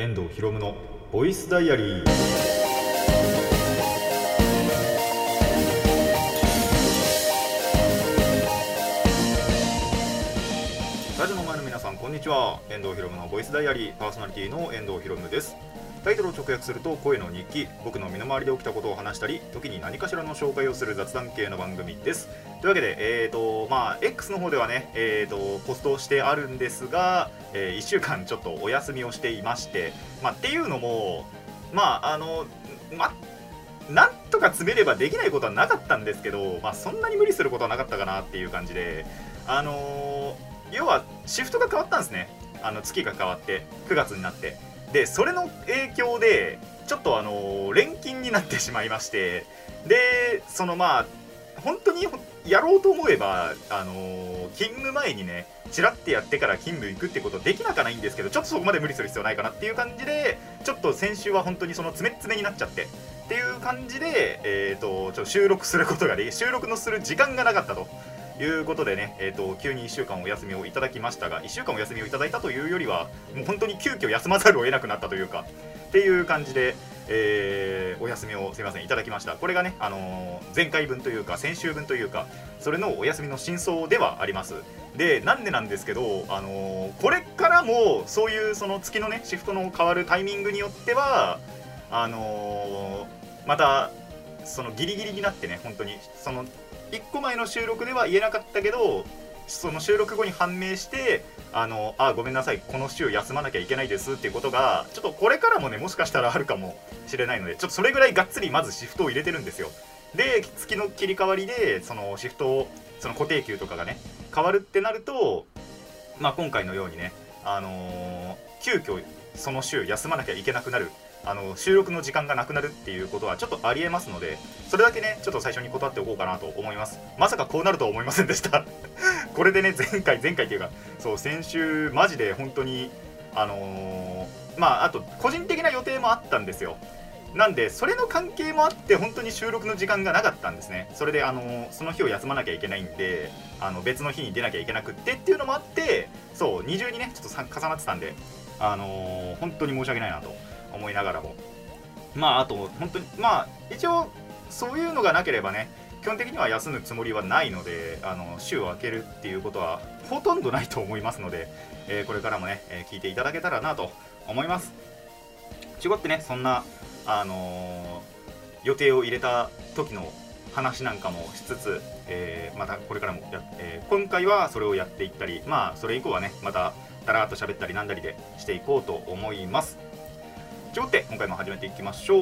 遠藤博夢のボイスダイアリー。ラジオの前の皆さんこんにちは。遠藤博夢のボイスダイアリー。パーソナリティの遠藤博夢です。タイトルを直訳すると声の日記僕の身の回りで起きたことを話したり時に何かしらの紹介をする雑談系の番組です。というわけで、えーとまあ、X の方ではね、えーと、ポストしてあるんですが、えー、1週間ちょっとお休みをしていまして、まあ、っていうのもまああのまなんとか詰めればできないことはなかったんですけど、まあ、そんなに無理することはなかったかなっていう感じであの、要はシフトが変わったんですね。あの月が変わって9月になって。でそれの影響でちょっとあの連勤になってしまいましてでそのまあ本当にやろうと思えばあの勤務前にねチラってやってから勤務行くってことできなかないんですけどちょっとそこまで無理する必要ないかなっていう感じでちょっと先週は本当にその詰め詰めになっちゃってっていう感じで、えーと、ちょ収録することができ収録のする時間がなかったと。いうことでね、えーと、急に1週間お休みをいただきましたが1週間お休みをいただいたというよりはもう本当に急遽休まざるを得なくなったというかっていう感じで、えー、お休みをすいませんいただきました。これがね、あのー、前回分というか先週分というかそれのお休みの真相ではあります。でなんでなんですけど、あのー、これからもそういうその月のねシフトの変わるタイミングによってはあのまたそのギリギリになってね本当にその1個前の収録では言えなかったけどその収録後に判明してあのあごめんなさいこの週休まなきゃいけないですっていうことがちょっとこれからもねもしかしたらあるかもしれないのでちょっとそれぐらいがっつりまずシフトを入れてるんですよ。で月の切り替わりでそのシフトをその固定給とかがね変わるってなるとまあ今回のようにねあのー、急遽その週休まなきゃいけなくなるあの収録の時間がなくなるっていうことはちょっとありえますのでそれだけねちょっと最初に断っておこうかなと思います。まさかこうなるとは思いませんでした。これでね前回前回っていうかそう先週マジで本当にあのー、まああと個人的な予定もあったんですよ。なんでそれの関係もあって本当に収録の時間がなかったんですね。それであのその日を休まなきゃいけないんであの別の日に出なきゃいけなくってっていうのもあってそう二重にねちょっと重なってたんであのー、本当に申し訳ないなと。思いながらも。まああと本当にまあ一応そういうのがなければね基本的には休むつもりはないのであの週を空けるっていうことはほとんどないと思いますので、えー、これからもね、えー、聞いていただけたらなと思います。違ってねそんなあのー、予定を入れた時の話なんかもしつつ、えー、またこれからもや、えー、今回はそれをやっていったりまあそれ以降はねまただらーっと喋ったりなんだりでしていこうと思います。ちょって今回も始めていきましょう。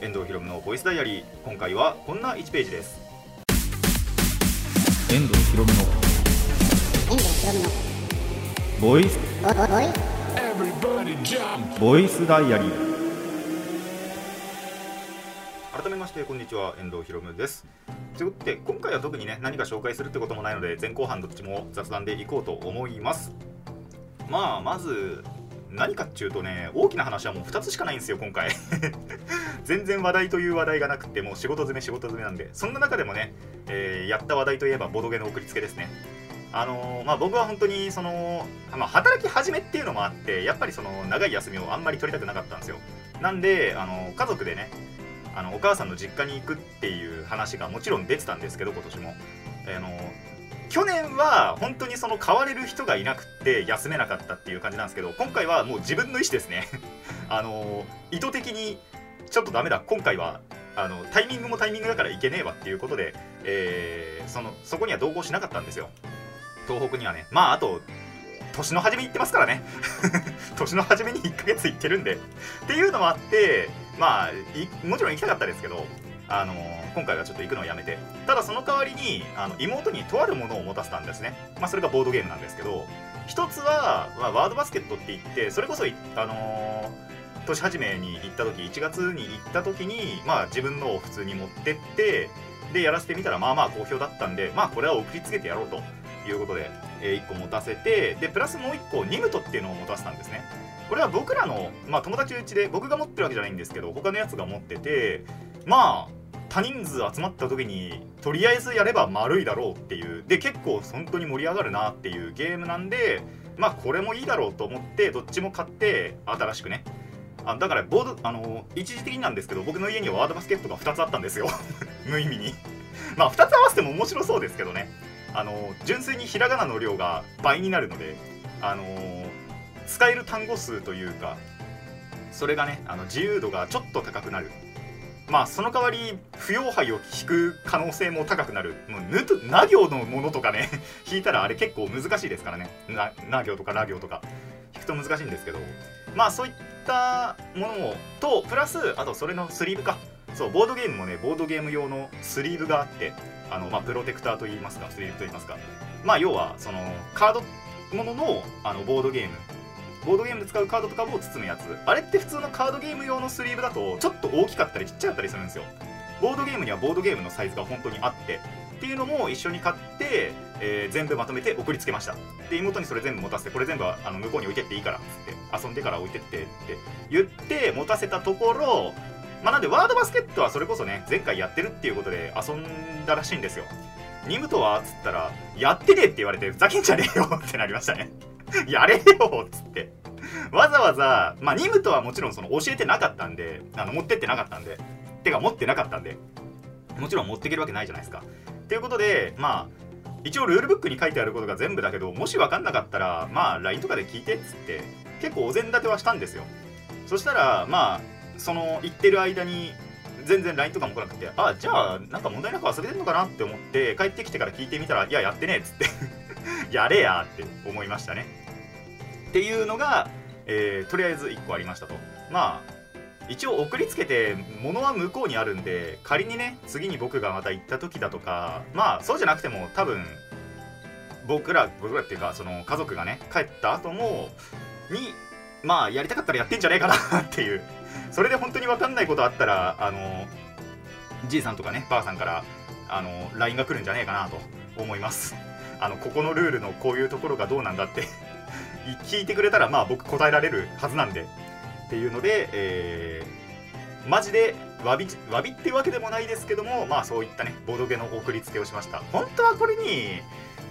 遠藤ひろむのボイスダイアリー。今回はこんな1ページです。遠藤ひろむの遠藤ひろむのボイス。ボイスダイアリー。改めましてこんにちは。遠藤ひろむです。ということで今回は特にね何か紹介するってこともないので前後半どっちも雑談でいこうと思います。まあまず何かっていうとね大きな話はもう2つしかないんですよ今回。全然話題という話題がなくてもう仕事詰め仕事詰めなんで。そんな中でもね、えー、やった話題といえばボドゲの送りつけですね。あのー、まあ、僕は本当にその、まあ、働き始めっていうのもあってやっぱりその長い休みをあんまり取りたくなかったんですよ。なんで、あのー、家族でねあのお母さんの実家に行くっていう話がもちろん出てたんですけど今年も、あの去年は本当にその変われる人がいなくて休めなかったっていう感じなんですけど今回はもう自分の意思ですね。あの意図的にちょっとダメだ。今回はあのタイミングもタイミングだからいけねえわっていうことで、えー、そのそこには同行しなかったんですよ。東北にはね。まああと年の初め行ってますからね。年の初めに1ヶ月行ってるんで。っていうのもあってまあもちろん行きたかったですけどあの今回はちょっと行くのをやめて。ただその代わりにあの妹にとあるものを持たせたんですね、まあ、それがボードゲームなんですけど。一つは、まあ、ワードバスケットって言ってそれこそ、あのー、年始めに行った時1月に行った時に、まあ、自分のを普通に持ってってでやらせてみたらまあまあ好評だったんでまあこれは送りつけてやろうと。いうことで、えー、1個持たせてでプラスもう1個ニムトっていうのを持たせたんですね。これは僕らの、まあ、友達うちで僕が持ってるわけじゃないんですけど他のやつが持っててまあ多人数集まった時にとりあえずやれば丸いだろうっていう。で結構本当に盛り上がるなっていうゲームなんでまあこれもいいだろうと思ってどっちも買って新しくねあだからボードあの一時的になんですけど僕の家にはワードバスケットが2つあったんですよ。無意味に。まあ2つ合わせても面白そうですけどね。あの純粋にひらがなの量が倍になるのであの使える単語数というかそれがねあの自由度がちょっと高くなる。まあその代わり不要杯を引く可能性も高くなる。もうぬとな行のものとかね。引いたらあれ結構難しいですからね。なな行とから行とか。引くと難しいんですけど。まあそういったものもとプラスあとそれのスリーブか。そうボードゲームもねボードゲーム用のスリーブがあって。あの、まあ、プロテクターといいますかスリーブといいますか。まあ要はそのカードもののあのボードゲーム。ボードゲームで使うカードとかを包むやつ。あれって普通のカードゲーム用のスリーブだとちょっと大きかったりちっちゃかったりするんですよ。ボードゲームにはボードゲームのサイズが本当にあってっていうのも一緒に買って、えー、全部まとめて送りつけました。で妹にそれ全部持たせてこれ全部あの向こうに置いてっていいからっつって遊んでから置いてってって言って持たせたところまあなんでワードバスケットはそれこそね前回やってるっていうことで遊んだらしいんですよ。ニムとはっつったらやってねえって言われてふざけんじゃねえよってなりましたね。やれよっつって。わざわざ、まあ、ニムとはもちろんその教えてなかったんで、あの持ってってなかったんで、てか持ってなかったんで、もちろん持っていけるわけないじゃないですか。ということで、まあ、一応ルールブックに書いてあることが全部だけど、もし分かんなかったら、まあ、LINE とかで聞いてっつって、結構お膳立てはしたんですよ。そしたら、まあ、その言ってる間に、全然 LINE とかも来なくて、あ、じゃあ、なんか問題なく遊べてんのかなって思って、帰ってきてから聞いてみたら、いや、やってねえっつって やれやって思いましたね。っていうのが、えー、とりあえず1個ありましたと。まあ一応送りつけて物は向こうにあるんで仮にね次に僕がまた行った時だとかまあそうじゃなくても多分僕ら僕らっていうかその家族がね帰った後もにまあやりたかったらやってんじゃねえかな っていう。それで本当に分かんないことあったらあのじいさんとかねばあさんからあの LINE が来るんじゃねえかなと思います。あのここのルールのこういうところがどうなんだって 聞いてくれたらまあ僕答えられるはずなんでっていうので、えー、マジでわびわびってわけでもないですけどもまあそういったねボドゲの送りつけをしました。本当はこれに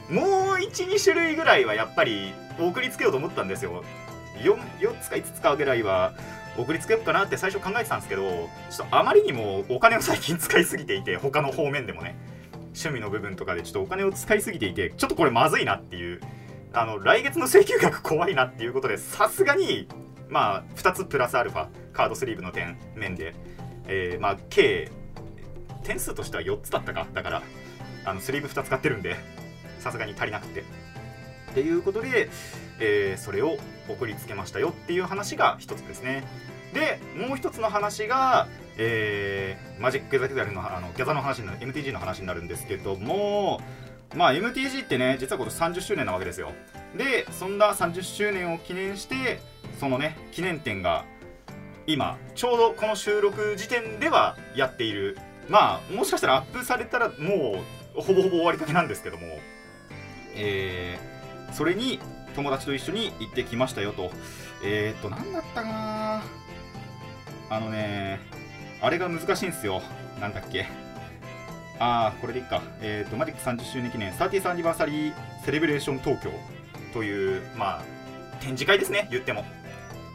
もう12種類ぐらいはやっぱり送りつけようと思ったんですよ。4, 4つか5つかぐらいは送りつけようかなって最初考えてたんですけどちょっとあまりにもお金を最近使いすぎていて他の方面でもね。趣味の部分とかでちょっとお金を使いすぎていてちょっとこれまずいなっていうあの来月の請求額怖いなっていうことでさすがにまあ2つプラスアルファカードスリーブの点面で、えー、まあ計点数としては4つだったか。だからあのスリーブ2つ買ってるんでさすがに足りなくて。っていうことで、えー、それを送りつけましたよっていう話が1つですね。でもう1つの話がえー、マジック・ザ・ギャザのあのギャザの話になる MTG の話になるんですけどもまあ MTG ってね実は今年30周年なわけですよ。でそんな30周年を記念してそのね記念展が今ちょうどこの収録時点ではやっている。まあもしかしたらアップされたらもうほぼほぼ終わりかけなんですけども。えー、それに友達と一緒に行ってきましたよと。えー、っと何だったかな。あのねあれが難しいんですよなんだっけああ、これでいいか。えっ、ー、と、マジック30周年記念、30th アニバーサリーセレブレーション東京という、まあ、展示会ですね、言っても。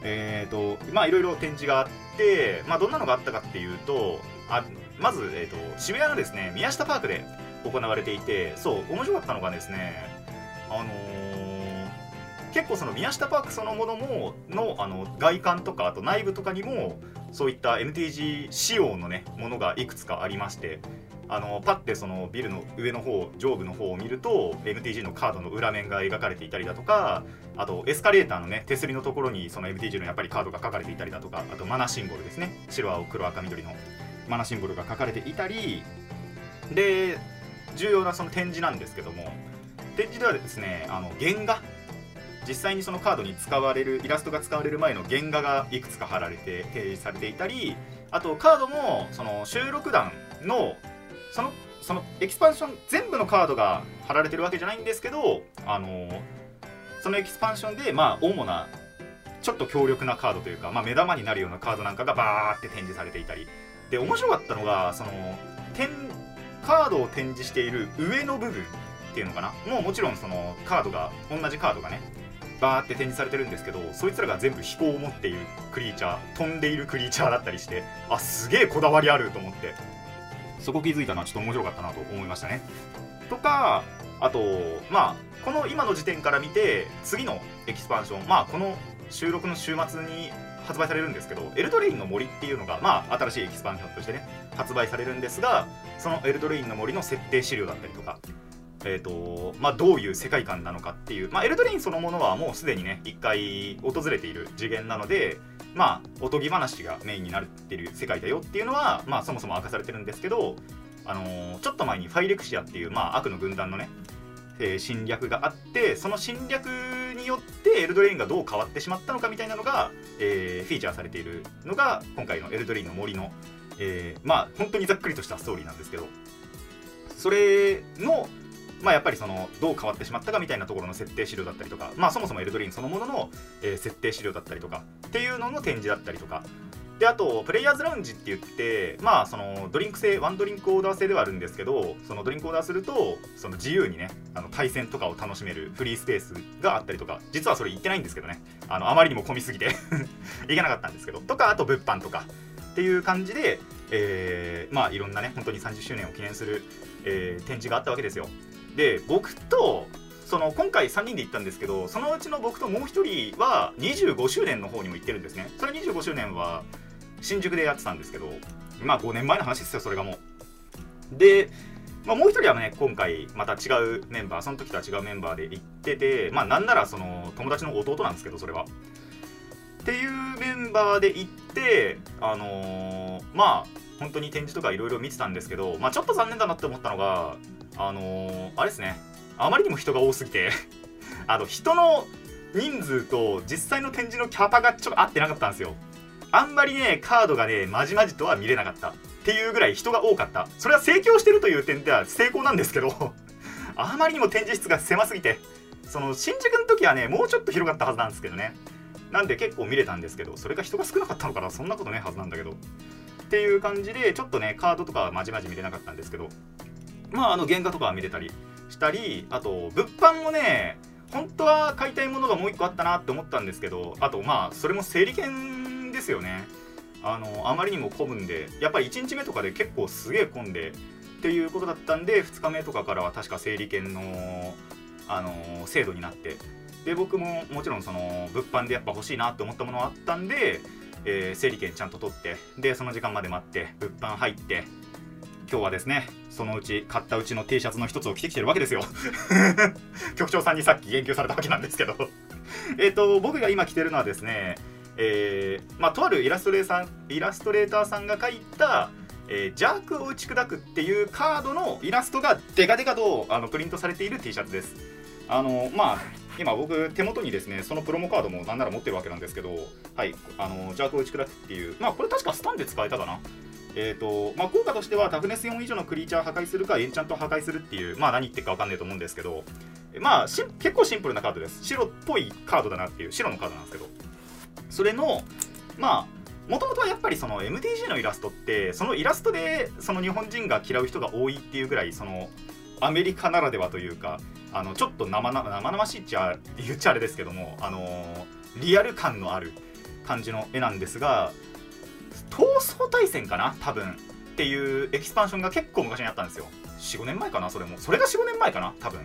えっ、ー、と、まあ、いろいろ展示があって、まあ、どんなのがあったかっていうと、あまず、えっ、ー、と、渋谷のですね、宮下パークで行われていて、そう、面白かったのがですね、あの結構その宮下パークそのものものあの外観とかあと内部とかにもそういった MTG 仕様のねものがいくつかありましてあのパッてそのビルの上の方上部の方を見ると MTG のカードの裏面が描かれていたりだとかあとエスカレーターのね手すりのところにその MTG のやっぱりカードが書かれていたりだとかあとマナシンボルですね。白青黒赤緑のマナシンボルが書かれていたりで重要なその展示なんですけども展示ではですねあの原画実際にそのカードに使われるイラストが使われる前の原画がいくつか貼られて提示されていたりあとカードもその収録弾のそのそのエキスパンション全部のカードが貼られてるわけじゃないんですけどあのそのエキスパンションでまあ主なちょっと強力なカードというか、まあ、目玉になるようなカードなんかがバーって展示されていたり。で面白かったのがその点カードを展示している上の部分っていうのかな？もうもちろんそのカードが同じカードがねバーって展示されてるんですけどそいつらが全部飛行を持っているクリーチャー飛んでいるクリーチャーだったりしてあすげえこだわりあると思って。そこ気づいたのはちょっと面白かったなと思いましたね。とかあとまあこの今の時点から見て次のエキスパンションまあこの収録の週末に発売されるんですけどエルドレインの森っていうのがまあ新しいエキスパンションとしてね発売されるんですがそのエルドレインの森の設定資料だったりとかえーとまあ、どういう世界観なのかっていう、まあ、エルドレインそのものはもうすでにね一回訪れている次元なのでまあおとぎ話がメインになっている世界だよっていうのは、まあ、そもそも明かされてるんですけど、あのー、ちょっと前にファイレクシアっていう、まあ、悪の軍団のね、えー、侵略があってその侵略によってエルドレインがどう変わってしまったのかみたいなのが、えー、フィーチャーされているのが今回のエルドレインの森の、えー、まあ本当にざっくりとしたストーリーなんですけどそれのまあ、やっぱりそのどう変わってしまったかみたいなところの設定資料だったりとか、まあ、そもそもエルドリンそのものの、えー、設定資料だったりとかっていうのの展示だったりとか。であとプレイヤーズラウンジって言ってまあそのドリンク制ワンドリンクオーダー制ではあるんですけどそのドリンクオーダーするとその自由にねあの対戦とかを楽しめるフリースペースがあったりとか実はそれ行ってないんですけどね。あのあまりにも混みすぎて 行けなかったんですけど。とかあと物販とかっていう感じで、えー、まあいろんなね本当に30周年を記念する、えー、展示があったわけですよ。で僕とその今回3人で行ったんですけどそのうちの僕ともう1人は25周年の方にも行ってるんですね。それ25周年は新宿でやってたんですけどまあ5年前の話ですよそれがもう。で、まあ、もう1人はね今回また違うメンバーその時とは違うメンバーで行っててまあなんならその友達の弟なんですけどそれは。っていうメンバーで行ってあのー、まあ本当に展示とかいろいろ見てたんですけどまあちょっと残念だなって思ったのがあのー、あれですね。あまりにも人が多すぎて あの人の人数と実際の展示のキャパがちょっと合ってなかったんですよ。あんまりねカードがねまじまじとは見れなかった。っていうぐらい人が多かった。それは盛況してるという点では成功なんですけど あまりにも展示室が狭すぎてその新宿の時はねもうちょっと広かったはずなんですけどね。なんで結構見れたんですけどそれが人が少なかったのかな。そんなことねはずなんだけど。っていう感じでちょっとねカードとかはまじまじ見れなかったんですけど。まあ、あの原画とかは見れたりしたりあと物販もね本当は買いたいものがもう一個あったなって思ったんですけどあとまあそれも整理券ですよね。あのあまりにも混むんでやっぱり1日目とかで結構すげえ混んでっていうことだったんで2日目とかからは確か整理券の、あの制度になってで僕ももちろんその物販でやっぱ欲しいなって思ったものはあったんで、えー、整理券ちゃんと取ってでその時間まで待って物販入って今日はですねそのうち買ったうちの T シャツの一つを着てきてるわけですよ。局長さんにさっき言及されたわけなんですけど。えっと僕が今着てるのはですねえー、まあとあるイラストレーターイラストレーターさんが描いたえー、ジャークを打ち砕くっていうカードのイラストがデカデカとあのプリントされている T シャツです。あのまあ今僕手元にですねそのプロモカードもなんなら持ってるわけなんですけどはいあのジャークを打ち砕くっていうまあこれ確かスタンで使えたかな。えーとまあ、効果としてはタフネス4以上のクリーチャーを破壊するかエンチャント破壊するっていう、まあ、何言ってるか分かんないと思うんですけど、まあ、結構シンプルなカードです。白っぽいカードだなっていう、白のカードなんですけど、それの、まあ、もともとはやっぱりその MTG のイラストって、そのイラストでその日本人が嫌う人が多いっていうぐらい、そのアメリカならではというか、あのちょっと生々しいっちゃ言っちゃあれですけども、あのリアル感のある感じの絵なんですが、灯争大戦かな多分。っていうエキスパンションが結構昔にあったんですよ。45年前かなそれも。それが45年前かな多分。っ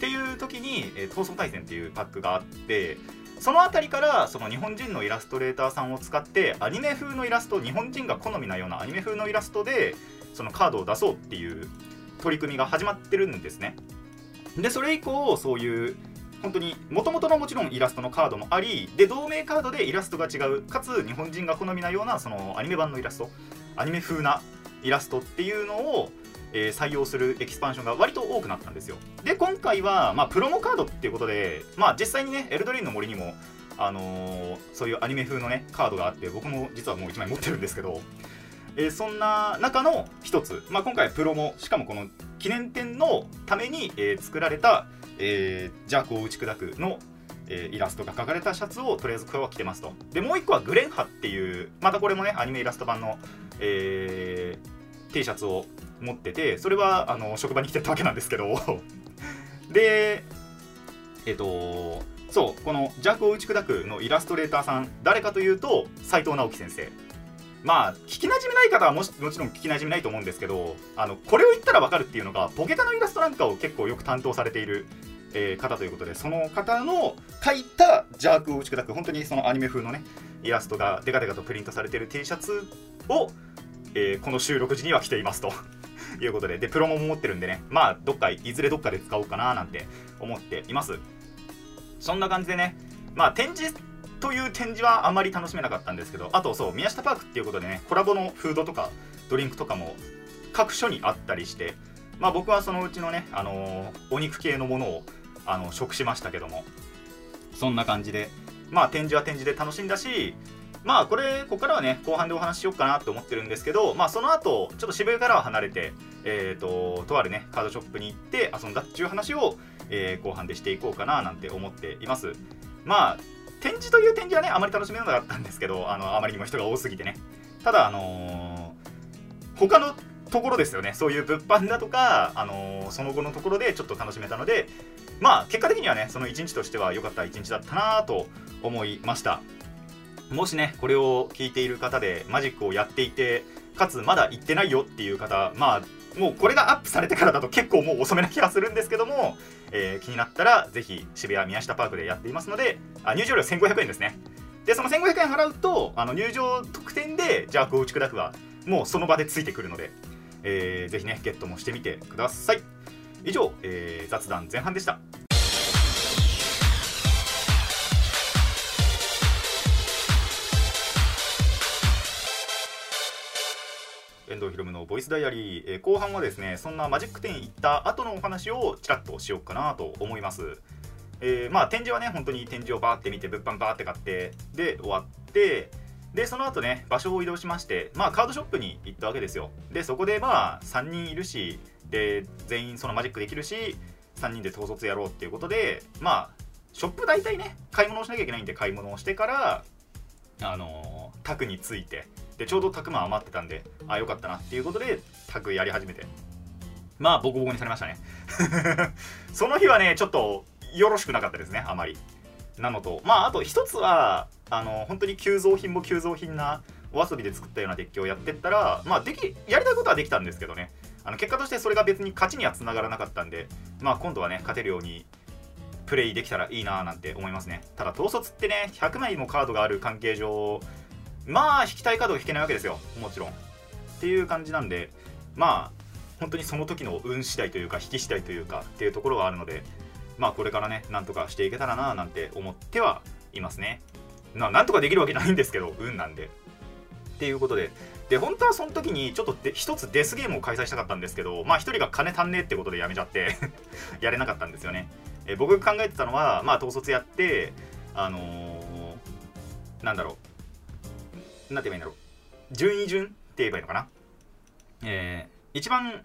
ていう時に、えー、灯争大戦っていうパックがあってその辺りからその日本人のイラストレーターさんを使ってアニメ風のイラスト日本人が好みなようなアニメ風のイラストでそのカードを出そうっていう取り組みが始まってるんですね。でそれ以降そういう本当にもともとのもちろんイラストのカードもありで同名カードでイラストが違うかつ日本人が好みなようなそのアニメ版のイラストアニメ風なイラストっていうのを、えー、採用するエキスパンションが割と多くなったんですよ。で今回は、まあ、プロモカードっていうことで、まあ、実際にねエルドリンの森にもあのー、そういうアニメ風のねカードがあって僕も実はもう1枚持ってるんですけどえー、そんな中の一つ、まあ、今回プロモしかもこの記念展のために、えー、作られたえー、ジャークを打ち砕くの、えー、イラストが描かれたシャツをとりあえず今日は着てますと。で、もう一個はグレンハっていう、またこれもね、アニメイラスト版の、えー、T シャツを持ってて、それはあの職場に着てたわけなんですけどで、えっ、ー、と、そうこの「弱を打ち砕く」のイラストレーターさん誰かというと斎藤直樹先生まあ聞きなじみない方はももちろん聞きなじみないと思うんですけどあのこれを言ったらわかるっていうのがポケカのイラストなんかを結構よく担当されている、えー、方ということでその方の描いた「邪悪を打ち砕く」本当にそのアニメ風のねイラストがデカデカとプリントされている T シャツを、えー、この収録時には着ていますと。いうことででプロモも持ってるんでねまあどっかいずれどっかで使おうかななんて思っています。そんな感じでねまあ展示という展示はあまり楽しめなかったんですけどあとそう宮下パークっていうことでねコラボのフードとかドリンクとかも各所にあったりしてまあ僕はそのうちのね、あのー、お肉系のものをあの食しましたけども。そんな感じで。まあ展示は展示で楽しんだしまあこれここからはね後半でお話ししようかなと思ってるんですけどまあその後ちょっと渋谷からは離れてえっ、ー、ととあるねカードショップに行って遊んだっていう話を、えー、後半でしていこうかななんて思っています。まあ展示という展示はねあまり楽しめなかったんですけどあのあまりにも人が多すぎてね。ただあのー、他のところですよね。そういう物販だとか、あのー、その後のところでちょっと楽しめたのでまあ結果的にはねその一日としては良かった一日だったなと思いました。もしねこれを聞いている方でマジックをやっていてかつまだ行ってないよっていう方まあもうこれがアップされてからだと結構もう遅めな気がするんですけども、えー、気になったらぜひ渋谷宮下パークでやっていますのであ入場料1500円ですね。でその1500円払うとあの入場特典でジャークを打ち砕くはもうその場でついてくるので、えー、ぜひねゲットもしてみてください。以上、えー、雑談前半でした。遠藤ひろむのボイスダイアリー、えー、後半はですねそんなマジック10行った後のお話をちらっとしようかなと思います、えー、まあ展示はね本当に展示をバーって見て物販バーって買ってで終わってでその後ね場所を移動しましてまあカードショップに行ったわけですよ。でそこでまあ3人いるしで全員そのマジックできるし3人で統率やろうっていうことでまあショップ大体ね買い物をしなきゃいけないんで買い物をしてからあのー、タクについてでちょうどタクマ余ってたんであよかったなっていうことでタクやり始めて。まあボコボコにされましたね。その日はねちょっとよろしくなかったですねあまり。なのとまああと一つはあの本当に急増品も急増品なお遊びで作ったようなデッキをやってったらまあできやりたいことはできたんですけどね。あの結果としてそれが別に勝ちにはつながらなかったんでまあ今度はね勝てるようにプレイできたらいいなーなんて思いますね。ただ統率ってね100枚もカードがある関係上まあ引きたいカードが引けないわけですよ。もちろん。っていう感じなんでまあ本当にその時の運次第というか引き次第というかっていうところがあるのでまあこれからねなんとかしていけたらななんて思ってはいますね。ななんとかできるわけないんですけど運なんで。っていうことで。で本当はその時にちょっとで一つデスゲームを開催したかったんですけどまあ一人が金足んねえってことでやめちゃって やれなかったんですよね。え僕が考えてたのはまあ統率やってあのー、なんだろう。なんて言えばいいんだろう。順位順って言えばいいのかな。えー、一番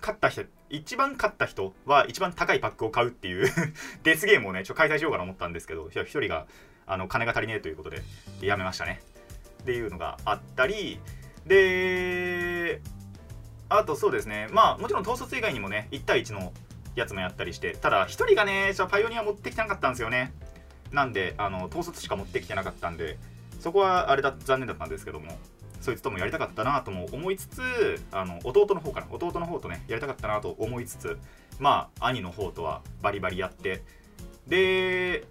勝った人一番勝った人は一番高いパックを買うっていう デスゲームをねちょ開催しようかなと思ったんですけど一人があの金が足りねえということでやめましたね。っていうのがあったりであとそうですね。まあもちろん統率以外にもね1対1のやつもやったりしてただ1人がねじゃパイオニア持ってきてなかったんですよね。なんであの統率しか持ってきてなかったんでそこはあれだ残念だったんですけども。そいつともやりたかったなとも思いつつあの弟の方かな弟の方とねやりたかったなと思いつつまあ兄の方とはバリバリやってで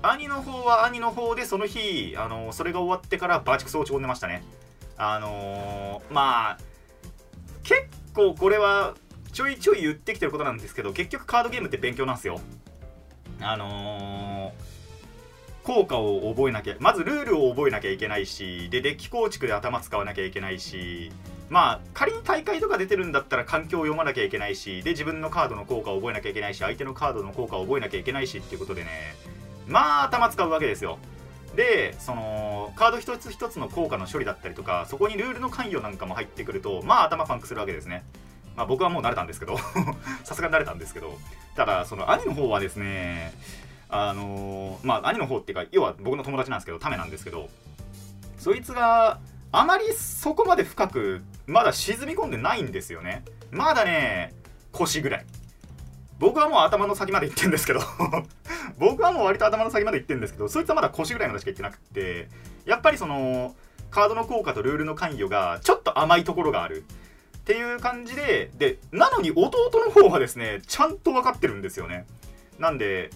兄の方は兄の方でその日あのそれが終わってからバチクソ落ち込んでましたね。あのー、まあ結構これはちょいちょい言ってきてることなんですけど結局カードゲームって勉強なんですよ。あのー効果を覚えなきゃまずルールを覚えなきゃいけないしでデッキ構築で頭使わなきゃいけないしまあ仮に大会とか出てるんだったら環境を読まなきゃいけないしで自分のカードの効果を覚えなきゃいけないし相手のカードの効果を覚えなきゃいけないしっていうことでねまあ頭使うわけですよ。でそのカード一つ一つの効果の処理だったりとかそこにルールの関与なんかも入ってくるとまあ頭パンクするわけですね。まあ僕はもう慣れたんですけど さすがに慣れたんですけどただその兄の方はですねあのー、まあ兄の方っていうか要は僕の友達なんですけどタメなんですけどそいつがあまりそこまで深くまだ沈み込んでないんですよね。まだね腰ぐらい。僕はもう頭の先まで行ってんですけど 僕はもう割と頭の先まで行ってんですけどそいつはまだ腰ぐらいまでしか行ってなくてやっぱりそのカードの効果とルールの関与がちょっと甘いところがある。っていう感じででなのに弟の方はですねちゃんと分かってるんですよね。なんで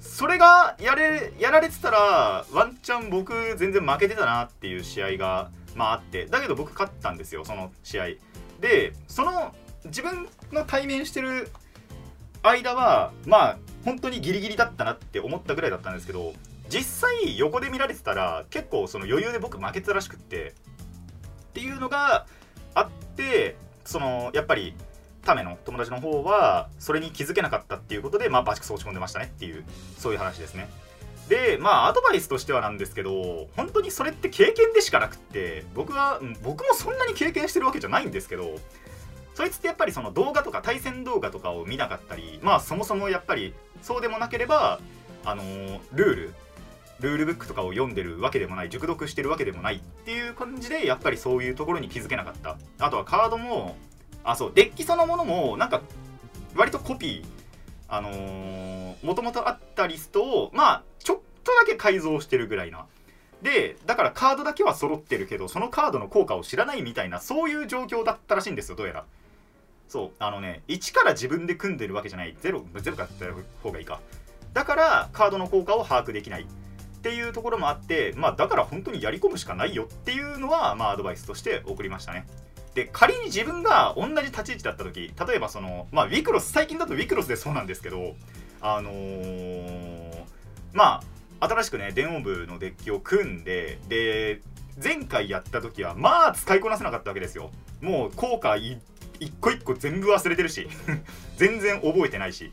それがやれやられてたらワンチャン僕全然負けてたなっていう試合がまああって。だけど僕勝ったんですよその試合。でその自分の対面してる間はまあ本当にギリギリだったなって思ったぐらいだったんですけど実際横で見られてたら結構その余裕で僕負けてたらしくって。っていうのがあってそのやっぱりための友達の方はそれに気づけなかったっていうことでまあバチクソ落ち込んでましたねっていうそういう話ですね。でまあアドバイスとしてはなんですけど本当にそれって経験でしかなくって僕は僕もそんなに経験してるわけじゃないんですけどそいつってやっぱりその動画とか対戦動画とかを見なかったりまあそもそもやっぱりそうでもなければあの、ルールルールブックとかを読んでるわけでもない熟読してるわけでもないっていう感じでやっぱりそういうところに気づけなかった。あとはカードもあそう。デッキそのものもなんか割とコピーあのもともとあったリストをまあちょっとだけ改造してるぐらいな。でだからカードだけは揃ってるけどそのカードの効果を知らないみたいなそういう状況だったらしいんですよどうやら。そう。あのね1から自分で組んでるわけじゃない。0 0からやった方がいいか。だからカードの効果を把握できない。っていうところもあってまあだから本当にやり込むしかないよっていうのはまあアドバイスとして送りましたね。で仮に自分が同じ立ち位置だった時例えばそのまあウィクロス最近だとウィクロスでそうなんですけどあのー、まあ新しくね電音部のデッキを組んでで前回やった時はまあ使いこなせなかったわけですよ。もう効果一個一個全部忘れてるし 全然覚えてないし。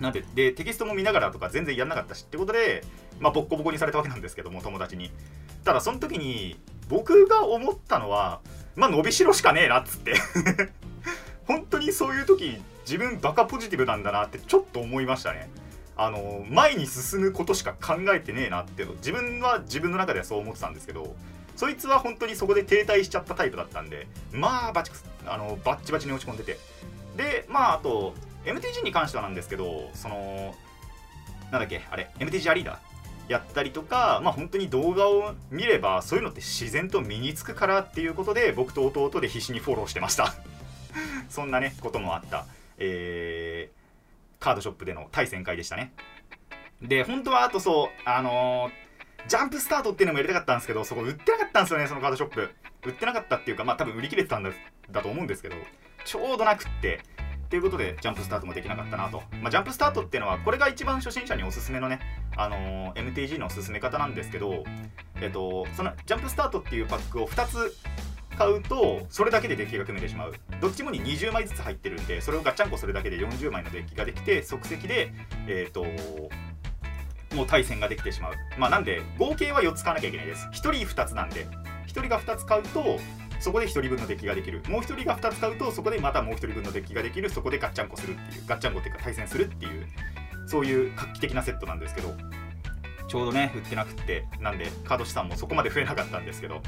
なんででテキストも見ながらとか全然やんなかったしってことでまあボッコボコにされたわけなんですけども友達に。ただその時に僕が思ったのはまあ伸びしろしかねえなっつって。本当にそういう時自分バカポジティブなんだなってちょっと思いましたね。あの前に進むことしか考えてねえなって自分は自分の中ではそう思ってたんですけどそいつは本当にそこで停滞しちゃったタイプだったんでまあバチあのバッチバチに落ち込んでて。でまああと MTG に関してはなんですけどそのなんだっけあれ MTG アリーダーやったりとか、まあ、本当に動画を見ればそういうのって自然と身につくからっていうことで僕と弟で必死にフォローしてました。そんなねこともあった、えー、カードショップでの対戦会でしたね。で本当はあとそうあのー、ジャンプスタートっていうのもやりたかったんですけどそこ売ってなかったんですよねそのカードショップ。売ってなかったっていうかまあ多分売り切れてたんだだと思うんですけどちょうどなくってということでジャンプスタートもできなかったなと、まあ、ジャンプスタートっていうのはこれが一番初心者におすすめのね、あの、MTG の進め方なんですけど、えっと、そのジャンプスタートっていうパックを2つ買うとそれだけでデッキが組めてしまう。どっちもに20枚ずつ入ってるんでそれをガッチャンコするだけで40枚のデッキができて即席でえっ、ー、ともう対戦ができてしまう。まあなんで合計は4つ買わなきゃいけないです。1人2つなんで1人が2つ買うとそこで1人分のデッキができる。もう1人が2つ買うとそこでまたもう1人分のデッキができる。そこでガッチャンコするっていうガッチャンコっていうか対戦するっていうそういう画期的なセットなんですけどちょうどね売ってなくってなんでカード資産もそこまで増えなかったんですけど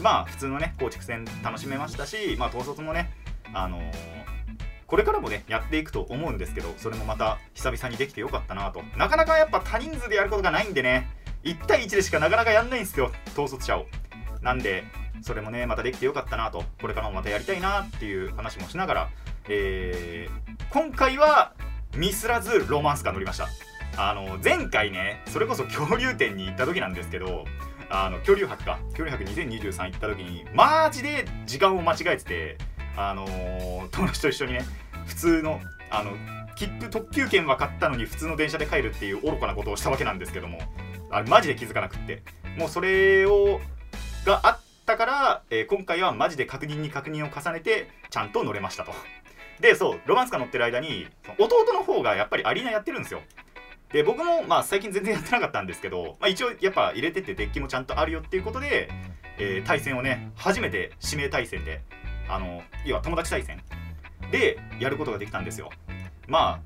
まあ普通のね構築戦楽しめましたしまあ統率もねあのー、これからもねやっていくと思うんですけどそれもまた久々にできてよかったなと。なかなかやっぱ多人数でやることがないんでね1対1でしかなかなかやんないんですよ統率者を。なんでそれもねまたできてよかったなと。これからもまたやりたいなっていう話もしながら、えー、今回はミスらずロマンスカー乗りました。あの前回ねそれこそ恐竜展に行った時なんですけどあの恐竜博か。恐竜博2023行った時にマジで時間を間違えててあのー、友達と一緒にね普通のあの切符特急券は買ったのに普通の電車で帰るっていう愚かなことをしたわけなんですけどもあれマジで気づかなくって。もうそれをがあったから、えー、今回はマジで確認に確認を重ねてちゃんと乗れましたと。でそうロマンスカー乗ってる間に弟の方がやっぱりアリーナやってるんですよ。で僕もまあ最近全然やってなかったんですけど、まあ、一応やっぱ入れてってデッキもちゃんとあるよっていうことで、えー、対戦をね初めて指名対戦であの要は友達対戦でやることができたんですよ。ま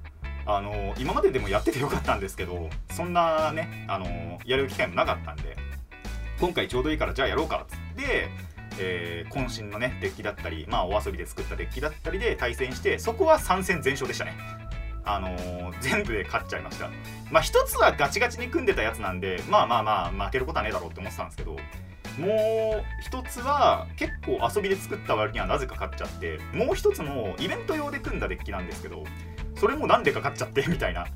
ああの今まででもやっててよかったんですけどそんなねあのやる機会もなかったんで今回ちょうどいいからじゃあやろうかっつって、えー、渾身のねデッキだったりまあお遊びで作ったデッキだったりで対戦してそこは3戦全勝でしたね。あのー、全部で勝っちゃいました。まあつはガチガチに組んでたやつなんでまあまあまあ負けることはねえだろうって思ってたんですけどもう一つは結構遊びで作った割にはなぜか勝っちゃってもう一つもイベント用で組んだデッキなんですけどそれもなんでか勝っちゃってみたいな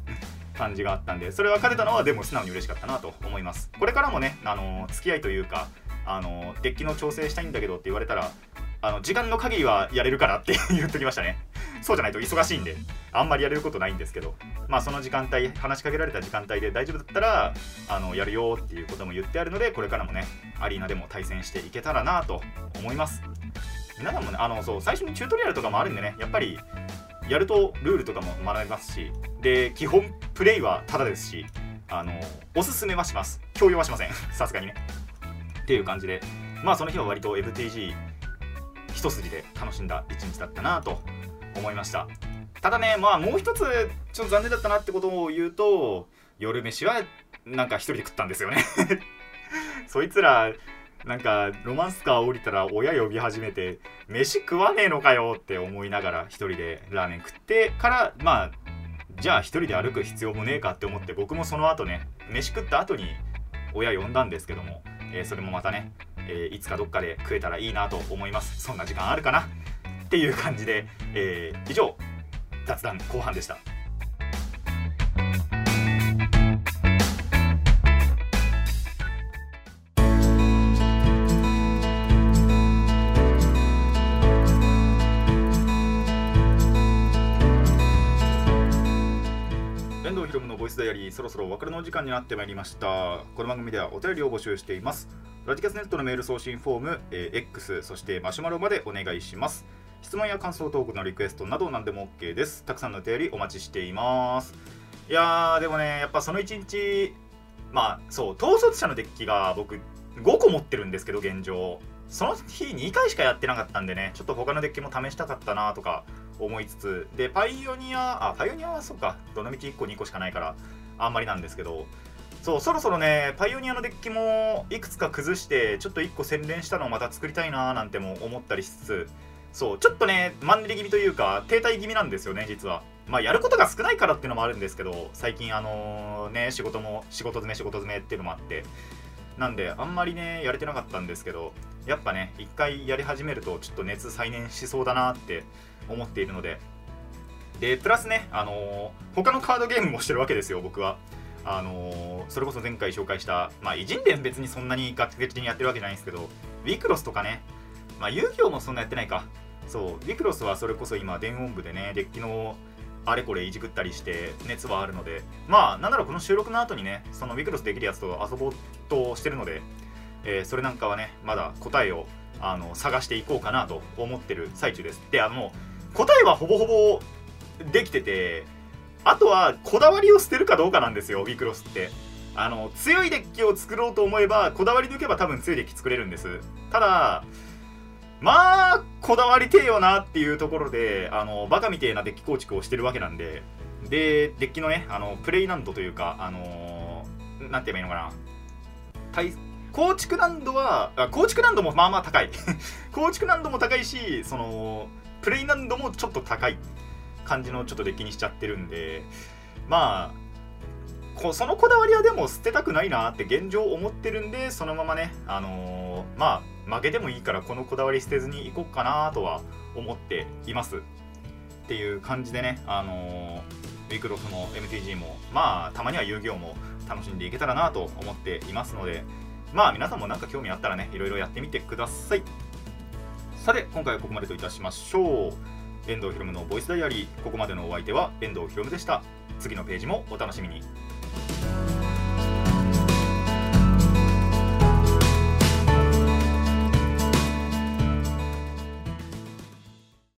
感じがあったんでそれは勝てたのはでも素直に嬉しかったなと思います。これからもねあの付き合いというかあのデッキの調整したいんだけどって言われたらあの時間の限りはやれるからって 言っときましたね。そうじゃないと忙しいんであんまりやれることないんですけどまあその時間帯話しかけられた時間帯で大丈夫だったらあのやるよっていうことも言ってあるのでこれからもねアリーナでも対戦していけたらなと思います。皆さんもねあのそう最初にチュートリアルとかもあるんでねやっぱりやるとルールとかも学びますしで基本プレイはタダですしあのおすすめはします。強要はしません。さすがにね。っていう感じでまあその日は割と FTG 一筋で楽しんだ一日だったなと思いました。ただねまあもう一つちょっと残念だったなってことを言うと夜飯はなんか一人で食ったんですよね。そいつらなんかロマンスカー降りたら親呼び始めて飯食わねえのかよって思いながら一人でラーメン食ってからまあじゃあ一人で歩く必要もねえかって思って僕もその後ね飯食った後に親呼んだんですけども、えー、それもまたね、えー、いつかどっかで食えたらいいなと思いますそんな時間あるかな？っていう感じで、えー、以上雑談後半でした。ボイスダイアリーそろそろお別れのお時間になってまいりました。この番組ではお便りを募集しています。ラジキャスネットのメール送信フォーム、えー、X そしてマシュマロまでお願いします。質問や感想トークのリクエストなど何でも OK です。たくさんのお便りお待ちしています。いやーでもねやっぱその1日まあそう統率者のデッキが僕5個持ってるんですけど現状。その日2回しかやってなかったんでねちょっと他のデッキも試したかったなとか思いつつでパイオニアあパイオニアはそうか。どのみち1個2個しかないからあんまりなんですけど。そうそろそろねパイオニアのデッキもいくつか崩してちょっと1個洗練したのをまた作りたいななんても思ったりしつつ。そうちょっとねマンネリ気味というか停滞気味なんですよね実は。まあやることが少ないからっていうのもあるんですけど最近あのね仕事も仕事詰め仕事詰めっていうのもあって。なんであんまりねやれてなかったんですけどやっぱね一回やり始めるとちょっと熱再燃しそうだなって思っているので。でプラスね、あのー、他のカードゲームもしてるわけですよ僕は。あのー、それこそ前回紹介したまあ偉人伝別にそんなにガチガチにやってるわけじゃないんですけどウィクロスとかねまあ遊戯王もそんなやってないか。そうウィクロスはそれこそ今電音部でねデッキのあれこれいじくったりして熱はあるのでまあなんならこの収録の後にねそのウィクロスできるやつと遊ぼうとしてるので、えー、それなんかはねまだ答えをあの探していこうかなと思ってる最中です。であの答えはほぼほぼできててあとはこだわりを捨てるかどうかなんですよウィクロスって。あの強いデッキを作ろうと思えばこだわり抜けば多分強いデッキ作れるんです。ただまあこだわりてえよなっていうところであのバカみてえなデッキ構築をしてるわけなんで。でデッキのねあのプレイ難度というかあのー、なんて言えばいいのかな。構築難度は構築難度もまあまあ高い。構築難度も高いしそのプレイ難度もちょっと高い感じのちょっとデッキにしちゃってるんで。まあこそのこだわりはでも捨てたくないなって現状思ってるんでそのままねあのー、まあ負けてもいいからこのこだわり捨てずにいこうかなとは思っていますっていう感じでねあのー、ウィクロフも MTG もまあたまには遊戯王も楽しんでいけたらなと思っていますのでまあ皆さんも何か興味あったらねいろいろやってみてください。さて今回はここまでといたしましょう。遠藤ひろむのボイスダイアリー。ここまでのお相手は遠藤ひろむでした。次のページもお楽しみに。